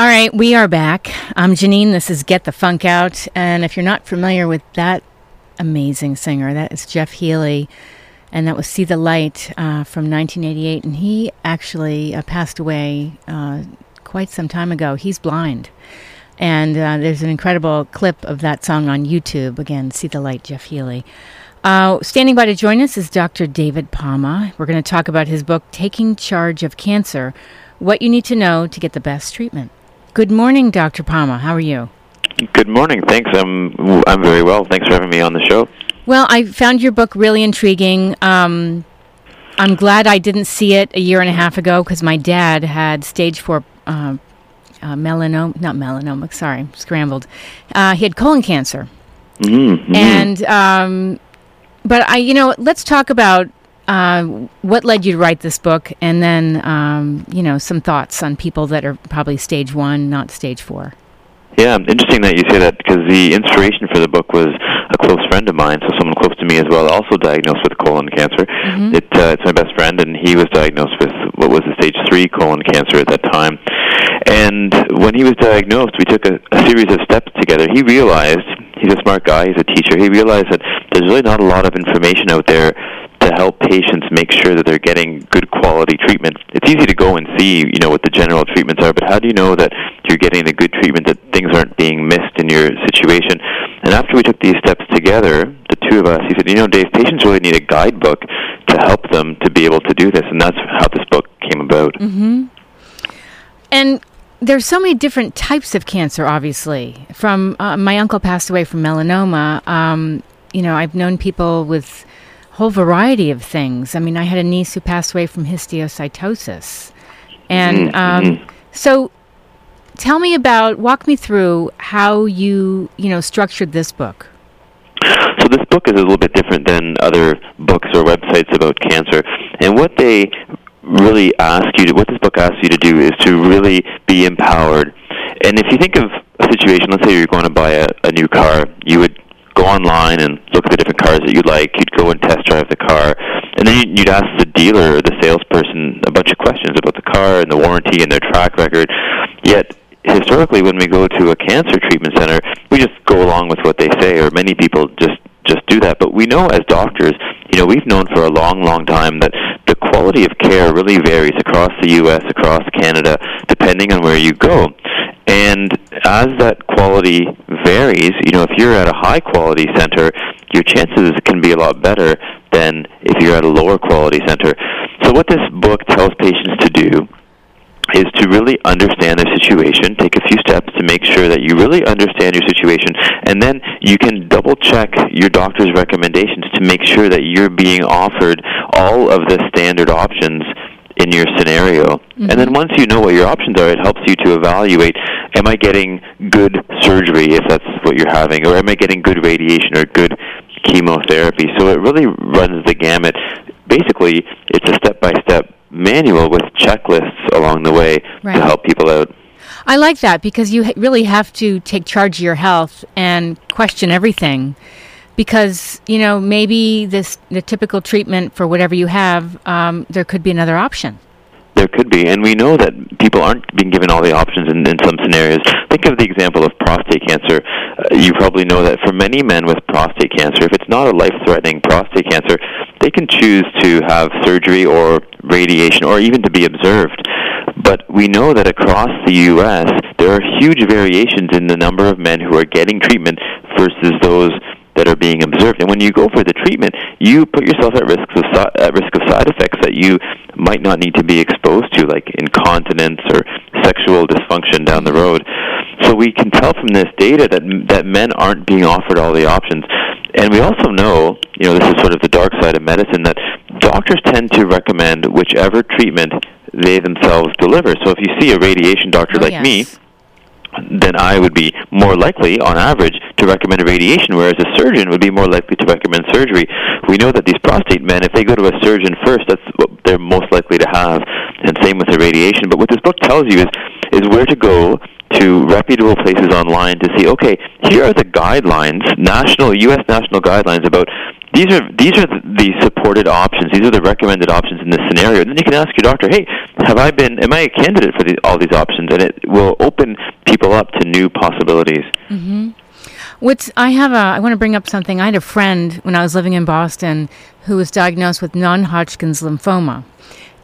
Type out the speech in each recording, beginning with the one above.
All right, we are back. I'm Janine. This is Get the Funk Out. And if you're not familiar with that amazing singer, that is Jeff Healey. And that was See the Light uh, from 1988. And he actually uh, passed away uh, quite some time ago. He's blind. And uh, there's an incredible clip of that song on YouTube. Again, See the Light, Jeff Healey. Uh, standing by to join us is Dr. David Palma. We're going to talk about his book, Taking Charge of Cancer What You Need to Know to Get the Best Treatment. Good morning, Dr. Palma. How are you? Good morning. Thanks. I'm I'm very well. Thanks for having me on the show. Well, I found your book really intriguing. Um, I'm glad I didn't see it a year and a half ago because my dad had stage four uh, uh, melanoma, not melanoma, sorry, scrambled. Uh, he had colon cancer. Mm-hmm. And, um, but I, you know, let's talk about uh, what led you to write this book, and then um, you know some thoughts on people that are probably stage one, not stage four. Yeah, interesting that you say that because the inspiration for the book was a close friend of mine, so someone close to me as well, also diagnosed with colon cancer. Mm-hmm. It, uh, it's my best friend, and he was diagnosed with what was the stage three colon cancer at that time. And when he was diagnosed, we took a, a series of steps together. He realized he's a smart guy, he's a teacher. He realized that there's really not a lot of information out there help patients make sure that they're getting good quality treatment. It's easy to go and see, you know, what the general treatments are, but how do you know that you're getting the good treatment, that things aren't being missed in your situation? And after we took these steps together, the two of us, he said, you know, Dave, patients really need a guidebook to help them to be able to do this, and that's how this book came about. Mm-hmm. And there's so many different types of cancer, obviously. From uh, my uncle passed away from melanoma. Um, you know, I've known people with whole variety of things. I mean, I had a niece who passed away from histiocytosis. And Mhm, um, mhm. so tell me about, walk me through how you, you know, structured this book. So this book is a little bit different than other books or websites about cancer. And what they really ask you to, what this book asks you to do is to really be empowered. And if you think of a situation, let's say you're going to buy a, a new car, you would go online and look at the different cars that you like. You'd go and test drive the car, and then you'd- ask the dealer or the salesperson a bunch of questions about the car and the warranty and their track record. Yet historically, when we go to a cancer treatment center, we just go along with what they say, or many people just just do that. But we know as doctors, you know, we've known for a long, long time that the quality of care really varies across the U.S., across Canada, depending on where you go. And as that quality varies, you know, if you're at a high quality center, your chances can be a lot better than if you're at a lower quality center. So what this book tells patients to do is to really understand their situation, take a few steps to make sure that you really understand your situation, and then you can double check your doctor's recommendations to make sure that you're being offered all of the standard options in your scenario. And then mm-hmm. once you know what your options are, it helps you to evaluate am I getting good surgery if that's what you're having, or am I getting good radiation or good chemotherapy? So it really runs the gamut. Basically, it's a step by step manual with checklists along the way Right. to help people out. I like that because you really have to take charge of your health and question everything. Because you know maybe this the typical treatment for whatever you have, um, there could be another option. There could be, and we know that people aren't being given all the options in, in some scenarios. Think of the example of prostate cancer. Uh, you probably know that for many men with prostate cancer, if it's not a life-threatening prostate cancer, they can choose to have surgery or radiation or even to be observed. But we know that across the U.S., there are huge variations in the number of men who are getting treatment versus those that are being observed. And when you go for the treatment, you put yourself at risk of si- at risk of side effects that you might not need to be exposed to, like incontinence or sexual dysfunction down the road. So we can tell from this data that that men aren't being offered all the options. And we also know, you know, this is sort of the dark side of medicine that doctors tend to recommend whichever treatment they themselves deliver. So if you see a radiation doctor Oh, like me, yes. Then I would be more likely, on average, to recommend radiation, whereas a surgeon would be more likely to recommend surgery. We know that these prostate men, if they go to a surgeon first, that's what they're most likely to have, and same with the radiation. But what this book tells you is is where to go to reputable places online to see. Okay, here are the guidelines, national U.S. national guidelines about these are these are the supported options. These are the recommended options in this scenario. And then you can ask your doctor, "Hey, have I been? Am I a candidate for the, all these options?" And it will open people up to new possibilities. Mm-hmm. What's I have a I want to bring up something. I had a friend when I was living in Boston who was diagnosed with non-Hodgkin's lymphoma,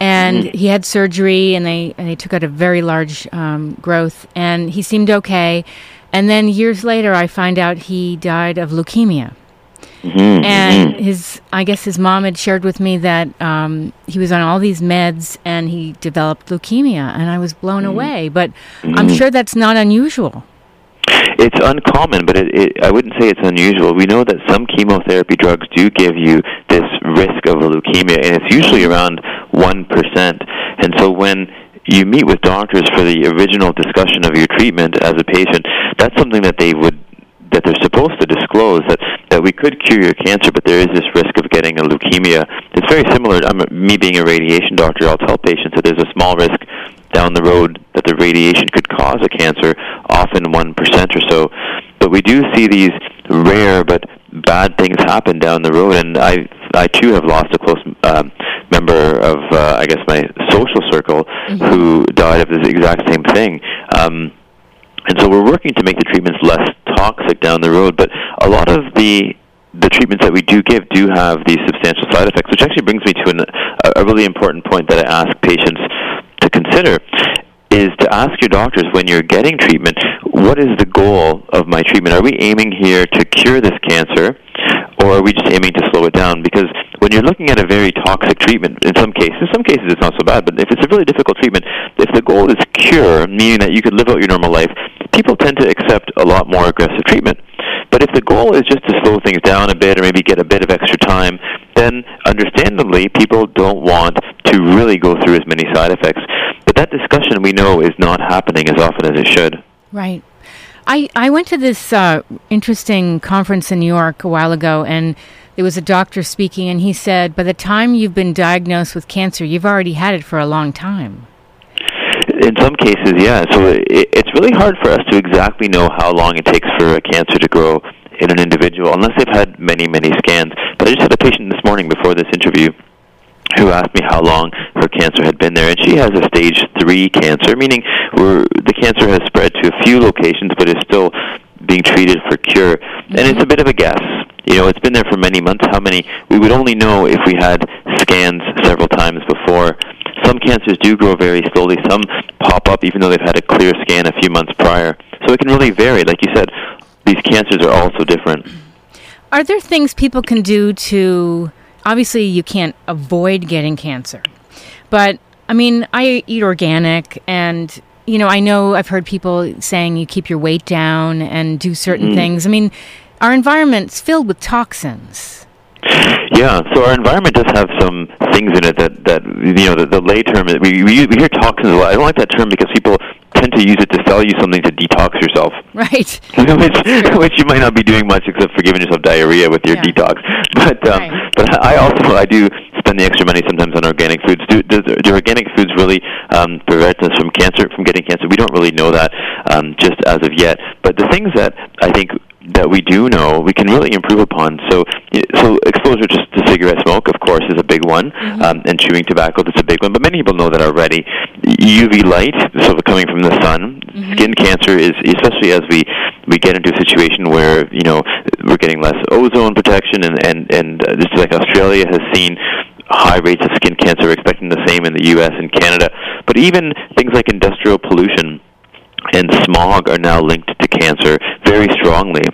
and mm-hmm. he had surgery and they and they took out a very large um, growth and he seemed okay, and then years later I find out he died of leukemia. Mm-hmm, and mm-hmm. his, I guess his mom had shared with me that um, he was on all these meds and he developed leukemia, and I was blown mm-hmm. away. But I'm mm-hmm. sure that's not unusual. It's uncommon, but it, it, I wouldn't say it's unusual. We know that some chemotherapy drugs do give you this risk of a leukemia, and it's usually around 1%. And so when you meet with doctors for the original discussion of your treatment as a patient, that's something that they would that they're supposed to disclose that, that we could cure your cancer, but there is this risk of getting a leukemia. It's very similar. I'm me being a radiation doctor. I'll tell patients that there's a small risk down the road that the radiation could cause a cancer, often one percent or so. But we do see these rare but bad things happen down the road, and I I too have lost a close um, member of uh, I guess my social circle mm-hmm. who died of this exact same thing. Um, and so we're working to make the treatments less toxic down the road, but a lot of the the treatments that we do give do have these substantial side effects, which actually brings me to an, a really important point that I ask patients to consider is to ask your doctors when you're getting treatment, what is the goal of my treatment? Are we aiming here to cure this cancer, or are we just aiming to slow it down? Because when you're looking at a very toxic treatment, in some cases, in some cases it's not so bad, but if it's a really difficult treatment, if the goal is cure, meaning that you could live out your normal life, people tend to accept a lot more aggressive treatment. But if the goal is just to slow things down a bit or maybe get a bit of extra time, then understandably people don't want to really go through as many side effects. But that discussion we know is not happening as often as it should. Right. I, I went to this uh, interesting conference in New York a while ago, and there was a doctor speaking, and he said, by the time you've been diagnosed with cancer, you've already had it for a long time. In some cases, yeah. So it, it's really hard for us to exactly know how long it takes for a cancer to grow in an individual, unless they've had many, many scans. But I just had a patient this morning before this interview who asked me how long her cancer had been there, and she has a stage three cancer, meaning where the cancer has spread to a few locations, but is still being treated for cure. And it's a bit of a guess. You know, it's been there for many months. How many? We would only know if we had scans several times before. Cancers do grow very slowly. Some pop up even though they've had a clear scan a few months prior. So it can really vary. Like you said, these cancers are also different. Are there things people can do to? Obviously, you can't avoid getting cancer, but I mean, I eat organic and you know, I know I've heard people saying you keep your weight down and do certain mm. things. I mean, our environment's filled with toxins. Yeah, so our environment does have some things in it that that you know the, the lay term we, we we hear toxins a lot. I don't like that term because people tend to use it to sell you something to detox yourself. Right. which which you might not be doing much except for giving yourself diarrhea with your yeah. detox. But um, right. but I also I do spend the extra money sometimes on organic foods. Do does, do organic foods really um, prevent us from cancer from getting cancer? We don't really know that um, just as of yet. But the things that I think that we do know we can really improve upon. So, so exposure just to cigarette smoke, of course, is a big one, mm-hmm. um, and chewing tobacco that's a big one. But many people know that already. UV light, so coming from the sun, mm-hmm. skin cancer is especially as we we get into a situation where you know we're getting less ozone protection, and and and uh, just like Australia has seen high rates of skin cancer, we're expecting the same in the U.S. and Canada. But even things like industrial pollution and smog are now linked to cancer very strongly.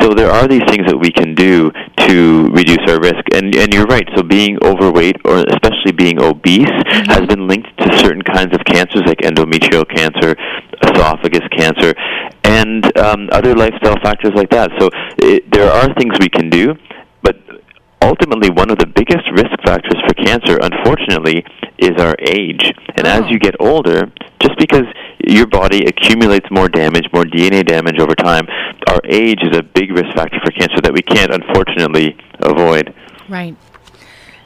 So there are these things that we can do to reduce our risk. And and you're right. So being overweight or especially being obese mm-hmm. has been linked to certain kinds of cancers like endometrial cancer, esophagus cancer, and um, other lifestyle factors like that. So it, there are things we can do, but ultimately one of the biggest risk factors for cancer, unfortunately, is our age. And oh. as you get older, just because your body accumulates more damage, more DNA damage over time, our age is a big risk factor for cancer that we can't unfortunately avoid. Right.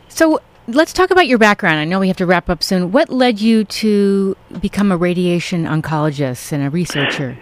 So let's talk about your background. I know we have to wrap up soon. What led you to become a radiation oncologist and a researcher?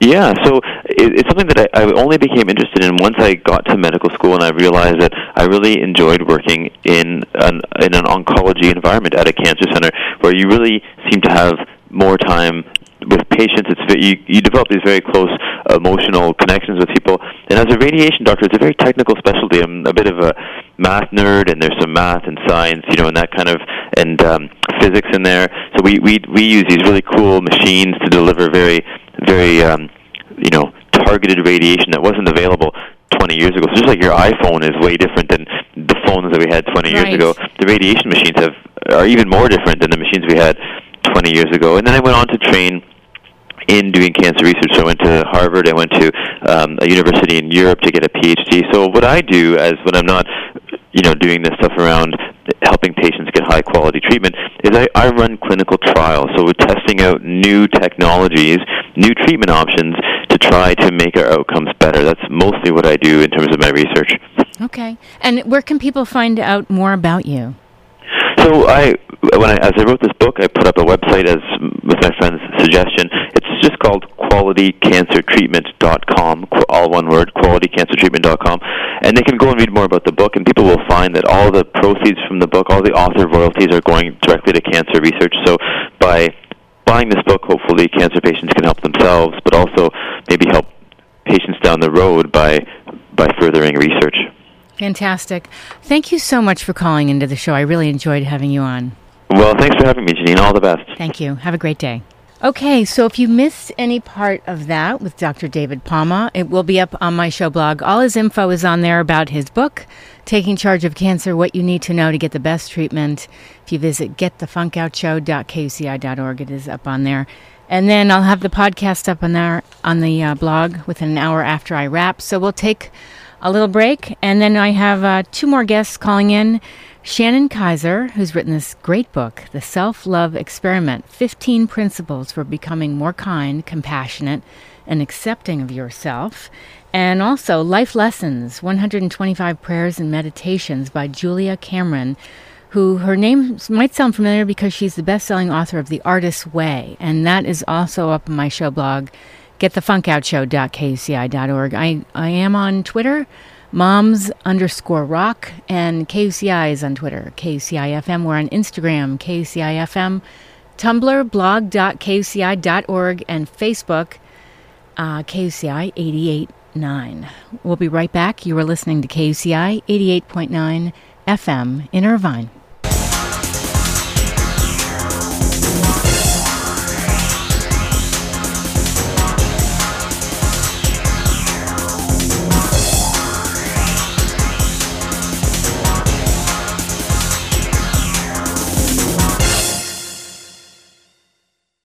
Yeah, so it, it's something that I, I only became interested in once I got to medical school, and I realized that I really enjoyed working in an in an oncology environment at a cancer center, where you really seem to have more time with patients. It's you you develop these very close emotional connections with people. And as a radiation doctor, it's a very technical specialty. I'm a bit of a math nerd, and there's some math and science, you know, and that kind of and um, physics in there. So we we we use these really cool machines to deliver very very um, you know targeted radiation that wasn't available 20 years ago. So just like your iPhone is way different than the phones that we had 20 Right. years ago, the radiation machines have are even more different than the machines we had 20 years ago. And then I went on to train in doing cancer research. So I went to Harvard. I went to um, a university in Europe to get a PhD. So what I do, as when I'm not, you know, doing this stuff around helping patients get high quality treatment, is I, I run clinical trials. So we're testing out new technologies, new treatment options to try to make our outcomes better. That's mostly what I do in terms of my research. Okay. And where can people find out more about you? So I, when I, as I wrote this book, I put up a website as with my friend's suggestion. It's just called qualitycancertreatment.com, qu- all one word, qualitycancertreatment.com, and they can go and read more about the book. And people will find that all the proceeds from the book, all the author royalties, are going directly to cancer research. So by buying this book, hopefully, cancer patients can help themselves, but also maybe help patients down the road by by furthering research. Fantastic. Thank you so much for calling into the show. I really enjoyed having you on. Well, thanks for having me, Janine. All the best. Thank you. Have a great day. Okay, so if you missed any part of that with Dr. David Palma, it will be up on my show blog. All his info is on there about his book, Taking Charge of Cancer What You Need to Know to Get the Best Treatment. If you visit getthefunkoutShow.kuci.org, it is up on there. And then I'll have the podcast up on there on the uh, blog within an hour after I wrap. So we'll take a little break, and then I have uh, two more guests calling in. Shannon Kaiser, who's written this great book, The Self Love Experiment 15 Principles for Becoming More Kind, Compassionate, and Accepting of Yourself. And also Life Lessons 125 Prayers and Meditations by Julia Cameron, who her name might sound familiar because she's the best selling author of The Artist's Way. And that is also up on my show blog, getthefunkoutshow.kuci.org. I, I am on Twitter moms underscore rock and KUCI is on Twitter, KUCI-FM. We're on Instagram, KUCI-FM, Tumblr, blog.kuci.org, and Facebook, uh, KUCI 889. We'll be right back. You are listening to KUCI 88.9 FM in Irvine.